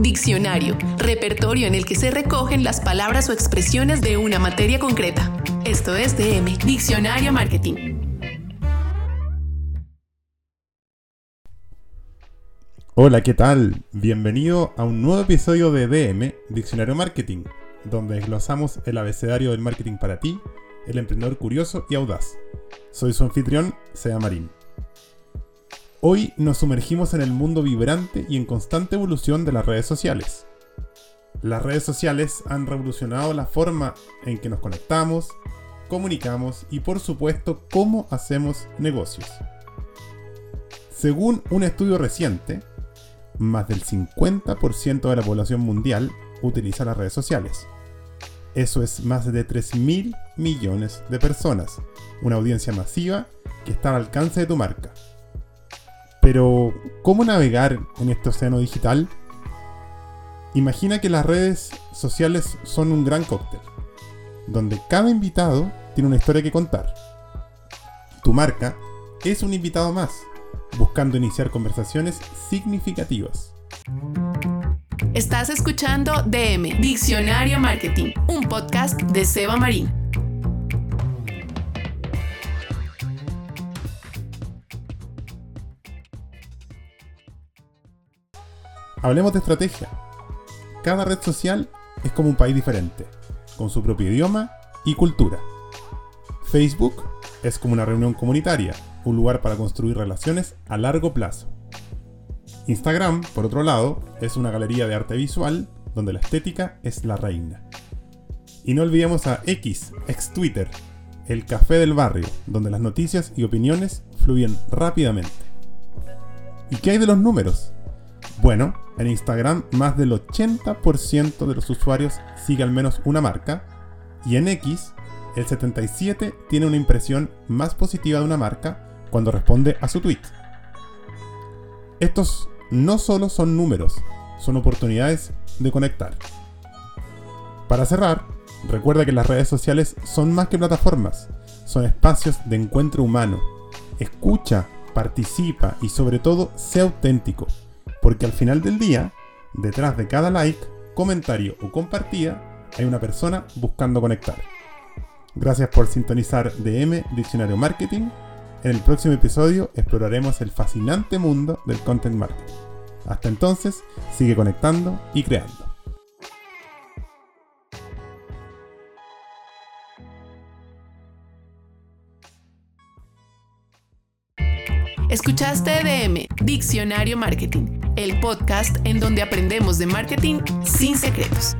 diccionario, repertorio en el que se recogen las palabras o expresiones de una materia concreta. Esto es DM, Diccionario Marketing. Hola, ¿qué tal? Bienvenido a un nuevo episodio de DM, Diccionario Marketing, donde desglosamos el abecedario del marketing para ti, el emprendedor curioso y audaz. Soy su anfitrión, Sea Marín. Hoy nos sumergimos en el mundo vibrante y en constante evolución de las redes sociales. Las redes sociales han revolucionado la forma en que nos conectamos, comunicamos y por supuesto cómo hacemos negocios. Según un estudio reciente, más del 50% de la población mundial utiliza las redes sociales. Eso es más de 3.000 millones de personas, una audiencia masiva que está al alcance de tu marca. Pero, ¿cómo navegar en este océano digital? Imagina que las redes sociales son un gran cóctel, donde cada invitado tiene una historia que contar. Tu marca es un invitado más, buscando iniciar conversaciones significativas. Estás escuchando DM, Diccionario Marketing, un podcast de Seba Marín. Hablemos de estrategia. Cada red social es como un país diferente, con su propio idioma y cultura. Facebook es como una reunión comunitaria, un lugar para construir relaciones a largo plazo. Instagram, por otro lado, es una galería de arte visual donde la estética es la reina. Y no olvidemos a X, ex Twitter, el café del barrio, donde las noticias y opiniones fluyen rápidamente. ¿Y qué hay de los números? Bueno, en Instagram más del 80% de los usuarios sigue al menos una marca y en X el 77 tiene una impresión más positiva de una marca cuando responde a su tweet. Estos no solo son números, son oportunidades de conectar. Para cerrar, recuerda que las redes sociales son más que plataformas, son espacios de encuentro humano. Escucha, participa y sobre todo sé auténtico, porque al final del día, detrás de cada like, comentario o compartida, hay una persona buscando conectar. Gracias por sintonizar DM Diccionario Marketing. En el próximo episodio exploraremos el fascinante mundo del content marketing. Hasta entonces, sigue conectando y creando. Escuchaste DM, Diccionario Marketing, el podcast en donde aprendemos de marketing sin secretos.